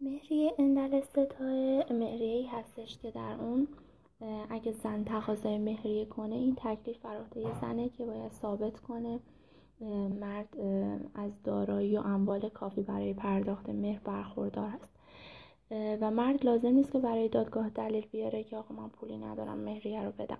مهریه اندل ستایه مهریه هستش که در اون اگه زن تقاضای مهریه کنه این تکلیف فراخته زنه که باید ثابت کنه مرد از دارایی و اموال کافی برای پرداخت مهر برخوردار است و مرد لازم نیست که برای دادگاه دلیل بیاره که آقا من پولی ندارم مهریه رو بدم.